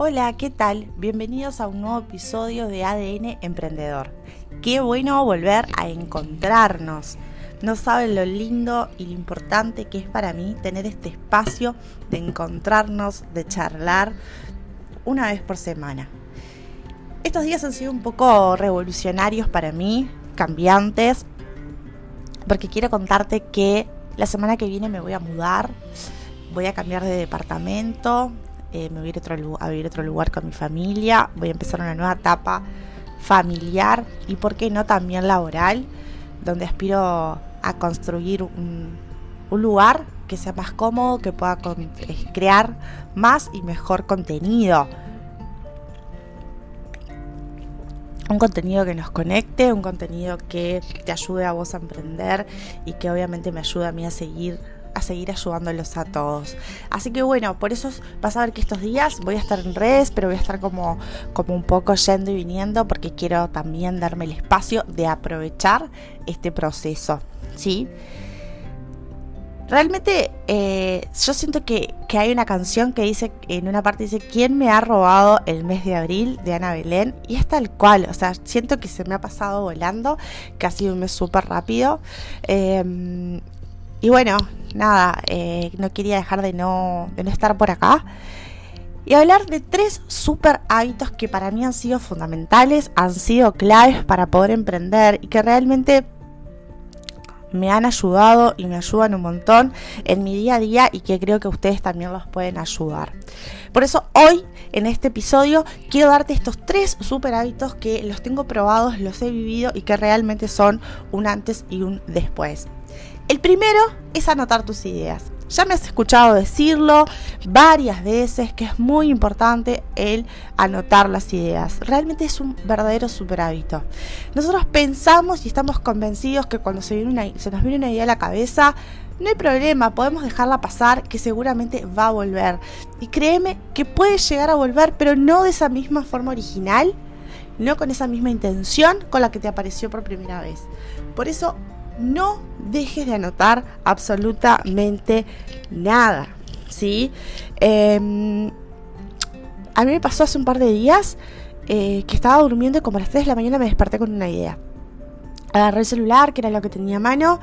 Hola, ¿qué tal? Bienvenidos a un nuevo episodio de ADN Emprendedor. Qué bueno volver a encontrarnos. No saben lo lindo y lo importante que es para mí tener este espacio de encontrarnos, de charlar una vez por semana. Estos días han sido un poco revolucionarios para mí, cambiantes, porque quiero contarte que la semana que viene me voy a mudar, voy a cambiar de departamento, eh, me voy a vivir a otro lugar con mi familia, voy a empezar una nueva etapa familiar y, por qué no, también laboral, donde aspiro a construir un, lugar que sea más cómodo, que pueda crear más y mejor contenido. Un contenido que nos conecte, un contenido que te ayude a vos a emprender y que obviamente me ayude a mí a seguir a seguir ayudándolos a todos. Así que bueno, por eso vas a ver que estos días voy a estar en redes, pero voy a estar como, como un poco yendo y viniendo porque quiero también darme el espacio de aprovechar este proceso. ¿Sí? Realmente eh, yo siento que, que, hay una canción que dice, en una parte dice, ¿quién me ha robado el mes de abril de Ana Belén? Y es tal cual, o sea, siento que se me ha pasado volando, que ha sido un mes súper rápido. Eh, y bueno, nada, eh, no quería dejar de no, de no estar por acá. Y hablar de tres super hábitos que para mí han sido fundamentales, han sido claves para poder emprender y que realmente me han ayudado y me ayudan un montón en mi día a día y que creo que ustedes también los pueden ayudar. Por eso hoy en este episodio quiero darte estos tres super hábitos que los tengo probados, los he vivido y que realmente son un antes y un después. El primero es anotar tus ideas. Ya me has escuchado decirlo varias veces que es muy importante el anotar las ideas. Realmente es un verdadero super hábito. Nosotros pensamos y estamos convencidos que cuando se, se nos viene una idea a la cabeza, no hay problema, podemos dejarla pasar, que seguramente va a volver. Y créeme que puede llegar a volver, pero no de esa misma forma original, no con esa misma intención con la que te apareció por primera vez. Por eso no dejes de anotar absolutamente nada, ¿sí? Em, a mí me pasó hace un par de días eh, que estaba durmiendo y como a las 3 de la mañana me desperté con una idea. Agarré el celular, que era lo que tenía a mano,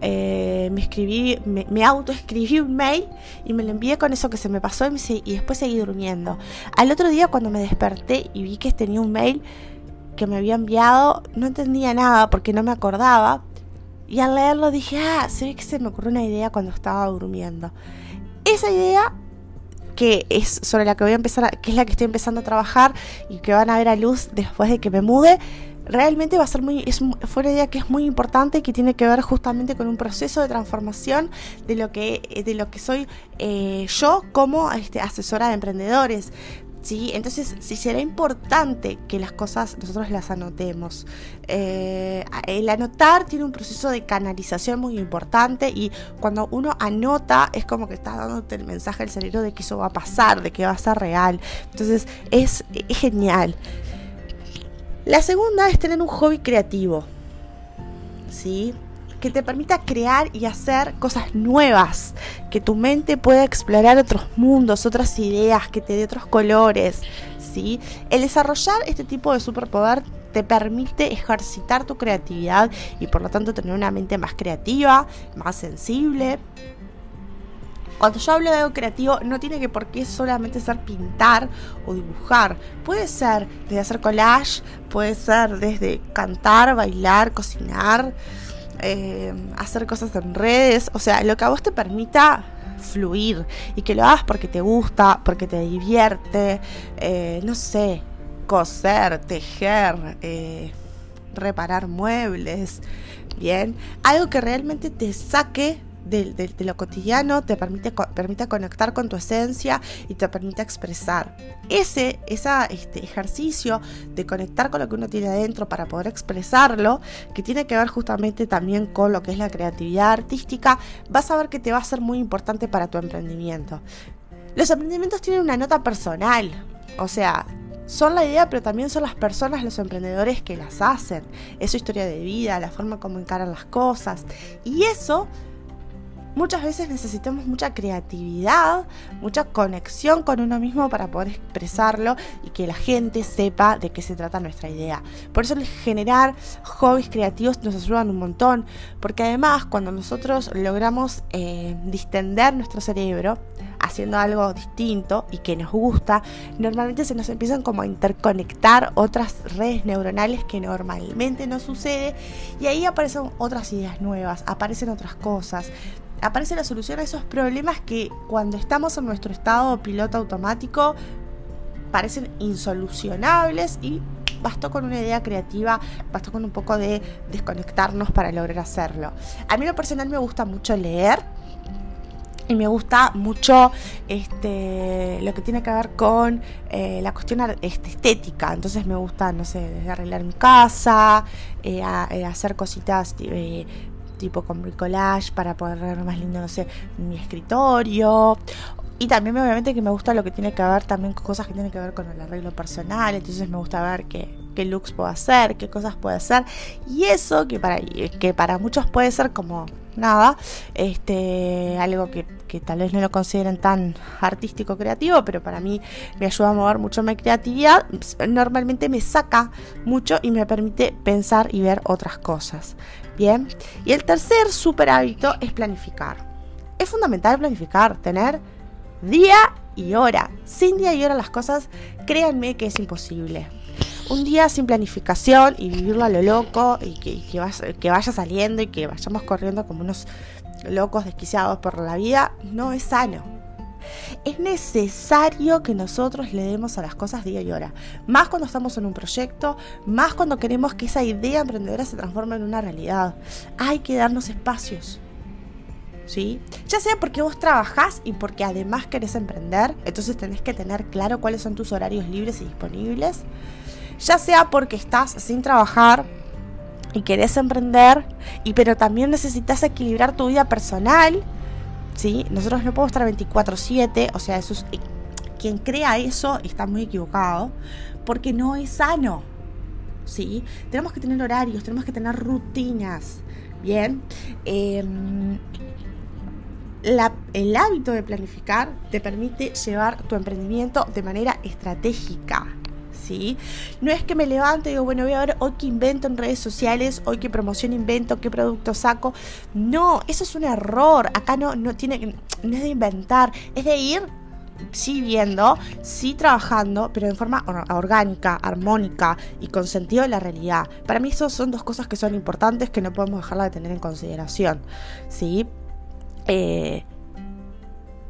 eh, me escribí, me, me autoescribí un mail y me lo envié con eso que se me pasó y, y después seguí durmiendo. Al otro día cuando me desperté y vi que tenía un mail que me había enviado, no entendía nada porque no me acordaba, y al leerlo dije, ah, se ve que se me ocurrió una idea cuando estaba durmiendo. Esa idea que es sobre la que voy a empezar, a, que es la que estoy empezando a trabajar y que van a ver a luz después de que me mude, realmente va a ser muy, es, fue una idea que es muy importante y que tiene que ver justamente con un proceso de transformación de lo que, de lo que soy eh, yo como este, asesora de emprendedores. ¿Sí? Entonces, sí será importante que las cosas nosotros las anotemos. Eh, el anotar tiene un proceso de canalización muy importante y cuando uno anota es como que está dándote el mensaje al cerebro de que eso va a pasar, de que va a ser real. Entonces, es, es genial. La segunda es tener un hobby creativo. ¿Sí? Que te permita crear y hacer cosas nuevas, que tu mente pueda explorar otros mundos, otras ideas, que te dé otros colores, ¿sí? El desarrollar este tipo de superpoder te permite ejercitar tu creatividad y por lo tanto tener una mente más creativa, más sensible. Cuando yo hablo de algo creativo, no tiene que por qué solamente ser pintar o dibujar. Puede ser desde hacer collage, puede ser desde cantar, bailar, cocinar, eh, hacer cosas en redes, o sea, lo que a vos te permita fluir y que lo hagas porque te gusta, porque te divierte, eh, no sé, coser, tejer, eh, reparar muebles, bien, algo que realmente te saque de, lo cotidiano, te permite, permite conectar con tu esencia y te permite expresar. Ese este, ejercicio de conectar con lo que uno tiene adentro para poder expresarlo, que tiene que ver justamente también con lo que es la creatividad artística, vas a ver que te va a ser muy importante para tu emprendimiento. Los emprendimientos tienen una nota personal, o sea, son la idea, pero también son las personas, los emprendedores que las hacen. Es su historia de vida, la forma como encaran las cosas. Y eso muchas veces necesitamos mucha creatividad, mucha conexión con uno mismo para poder expresarlo y que la gente sepa de qué se trata nuestra idea. Por eso generar hobbies creativos nos ayudan un montón, porque además cuando nosotros logramos eh, distender nuestro cerebro, haciendo algo distinto y que nos gusta, normalmente se nos empiezan como a interconectar otras redes neuronales que normalmente no sucede y ahí aparecen otras ideas nuevas, aparecen otras cosas aparece la solución a esos problemas que cuando estamos en nuestro estado piloto automático parecen insolucionables y bastó con una idea creativa, bastó con un poco de desconectarnos para lograr hacerlo. A mí lo personal me gusta mucho leer. Y me gusta mucho este, lo que tiene que ver con eh, la cuestión este, estética. Entonces me gusta, no sé, desde arreglar mi casa, eh, eh, hacer cositas tipo con bricolage para poder ver más lindo, no sé, mi escritorio. Y también obviamente que me gusta lo que tiene que ver también con cosas que tienen que ver con el arreglo personal. Entonces me gusta ver qué, qué looks puedo hacer, qué cosas puedo hacer. Y eso que para, que para muchos puede ser como nada, este, algo que, que tal vez no lo consideren tan artístico creativo, pero para mí me ayuda a mover mucho mi creatividad. Normalmente me saca mucho y me permite pensar y ver otras cosas. Bien, y el tercer super hábito es planificar. Es fundamental planificar, tener día y hora. Sin día y hora las cosas, créanme que es imposible. Un día sin planificación y vivirlo a lo loco y que, que vaya saliendo y que vayamos corriendo como unos locos desquiciados por la vida, no es sano. Es necesario que nosotros le demos a las cosas día y hora. Más cuando estamos en un proyecto, más cuando queremos que esa idea emprendedora se transforme en una realidad. Hay que darnos espacios. ¿Sí? Ya sea porque vos trabajás y porque además querés emprender, entonces tenés que tener claro cuáles son tus horarios libres y disponibles. Ya sea porque estás sin trabajar y querés emprender, y pero también necesitas equilibrar tu vida personal ¿sí? Nosotros no podemos estar 24/7, o sea, eso es, eh, quien crea eso está muy equivocado, porque no es sano, ¿sí? Tenemos que tener horarios, tenemos que tener rutinas, ¿bien? Em, el hábito de planificar te permite llevar tu emprendimiento de manera estratégica, ¿sí? No es que me levante y digo, bueno, voy a ver hoy qué invento en redes sociales, hoy qué promoción invento, qué producto saco. No, eso es un error. Acá no, no, tiene, no es de inventar, es de ir sí viendo, sí trabajando, pero de forma orgánica, armónica y con sentido de la realidad. Para mí eso son dos cosas que son importantes que no podemos dejarla de tener en consideración. ¿sí? Eh,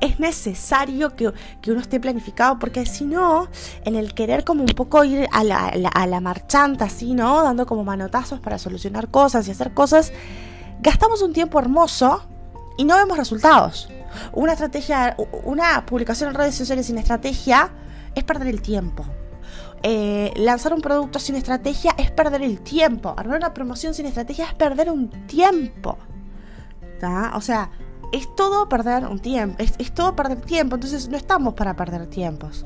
es necesario que, uno esté planificado, porque si no, en el querer como un poco ir a la, a la marchanta, así, ¿no? Dando como manotazos para solucionar cosas y hacer cosas, gastamos un tiempo hermoso y no vemos resultados. Una estrategia, una publicación en redes sociales sin estrategia es perder el tiempo. Eh, lanzar un producto sin estrategia es perder el tiempo. Armar una promoción sin estrategia es perder un tiempo. O sea, es todo perder un tiempo, es, todo perder tiempo, entonces no estamos para perder tiempos.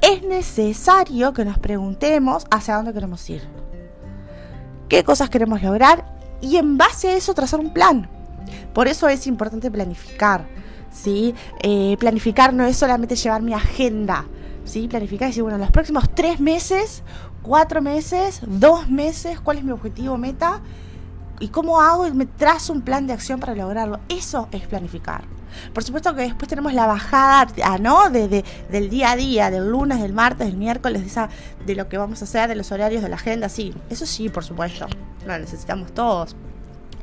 Es necesario que nos preguntemos hacia dónde queremos ir, qué cosas queremos lograr y en base a eso trazar un plan. Por eso es importante planificar, ¿sí? Eh, planificar no es solamente llevar mi agenda, ¿sí? Planificar y decir, bueno, los próximos tres meses, cuatro meses, dos meses, ¿cuál es mi objetivo, meta? ¿Y cómo hago? Y me trazo un plan de acción para lograrlo. Eso es planificar. Por supuesto que después tenemos la bajada, ah, ¿no? De, del día a día, del lunes, del martes, del miércoles, de, esa, de lo que vamos a hacer, de los horarios, de la agenda, sí. Eso sí, por supuesto. Lo necesitamos todos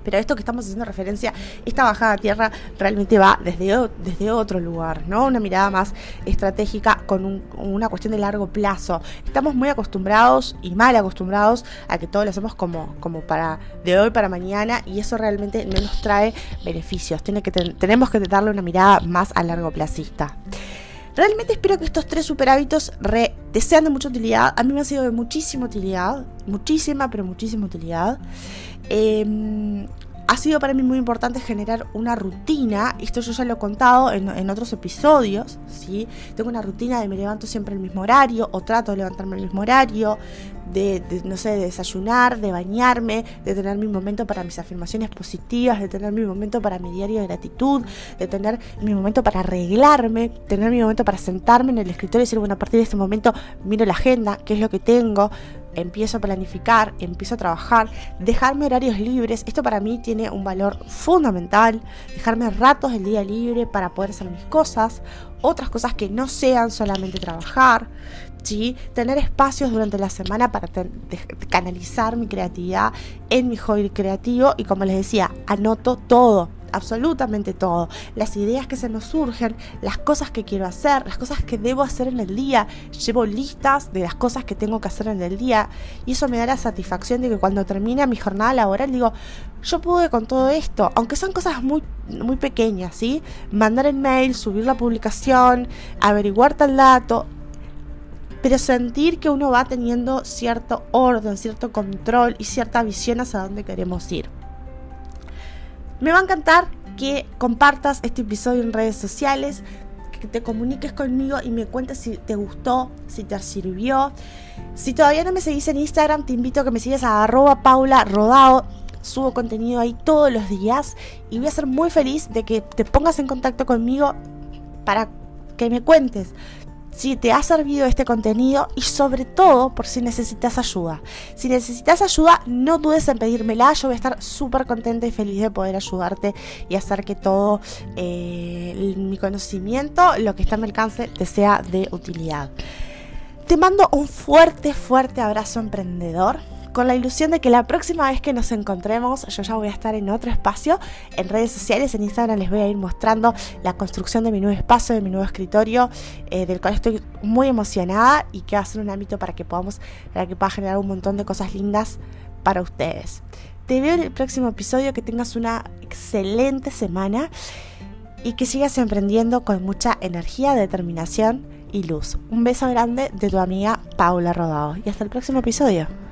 pero esto que estamos haciendo referencia, esta bajada a tierra realmente va desde, desde otro lugar, ¿no? Una mirada más estratégica con una cuestión de largo plazo. Estamos muy acostumbrados y mal acostumbrados a que todo lo hacemos como, como para de hoy para mañana y eso realmente no nos trae beneficios. Tenemos que darle una mirada más a largo placista. Realmente espero que estos tres super hábitos te sean de mucha utilidad. A mí me ha sido de muchísima utilidad, muchísima, pero muchísima utilidad. Em, ha sido para mí muy importante generar una rutina, esto yo ya lo he contado en, otros episodios, ¿sí? Tengo una rutina de me levanto siempre el mismo horario o trato de levantarme el mismo horario, de, no sé, de desayunar, de bañarme, de tener mi momento para mis afirmaciones positivas, de tener mi momento para mi diario de gratitud, de tener mi momento para arreglarme, tener mi momento para sentarme en el escritorio y decir, bueno, a partir de este momento miro la agenda, qué es lo que tengo, empiezo a planificar, empiezo a trabajar, dejarme horarios libres. Esto para mí tiene un valor fundamental. Dejarme ratos del día libre para poder hacer mis cosas, otras cosas que no sean solamente trabajar. Tener espacios durante la semana para canalizar mi creatividad en mi hobby creativo y como les decía, anoto todo absolutamente todo, las ideas que se nos surgen, las cosas que quiero hacer, las cosas que debo hacer en el día, llevo listas de las cosas que tengo que hacer en el día y eso me da la satisfacción de que cuando termine mi jornada laboral digo, yo pude con todo esto, aunque son cosas muy, muy pequeñas, ¿sí? Mandar el mail, subir la publicación, averiguar tal dato, pero sentir que uno va teniendo cierto orden, cierto control y cierta visión hacia dónde queremos ir. Me va a encantar que compartas este episodio en redes sociales, que te comuniques conmigo y me cuentes si te gustó, si te sirvió. Si todavía no me seguís en Instagram, te invito a que me sigas a arroba paula. Subo contenido ahí todos los días y voy a ser muy feliz de que te pongas en contacto conmigo para que me cuentes si te ha servido este contenido y sobre todo por si necesitas ayuda. Si necesitas ayuda, no dudes en pedírmela, yo voy a estar súper contenta y feliz de poder ayudarte y hacer que todo eh, mi conocimiento, lo que está a mi alcance, te sea de utilidad. Te mando un fuerte, fuerte abrazo emprendedor con la ilusión de que la próxima vez que nos encontremos yo ya voy a estar en otro espacio, en redes sociales, en Instagram les voy a ir mostrando la construcción de mi nuevo espacio, de mi nuevo escritorio, eh, del cual estoy muy emocionada y que va a ser un ámbito para que podamos, para que pueda generar un montón de cosas lindas para ustedes. Te veo en el próximo episodio, que tengas una excelente semana y que sigas emprendiendo con mucha energía, determinación y luz. Un beso grande de tu amiga Paula Rodado y hasta el próximo episodio.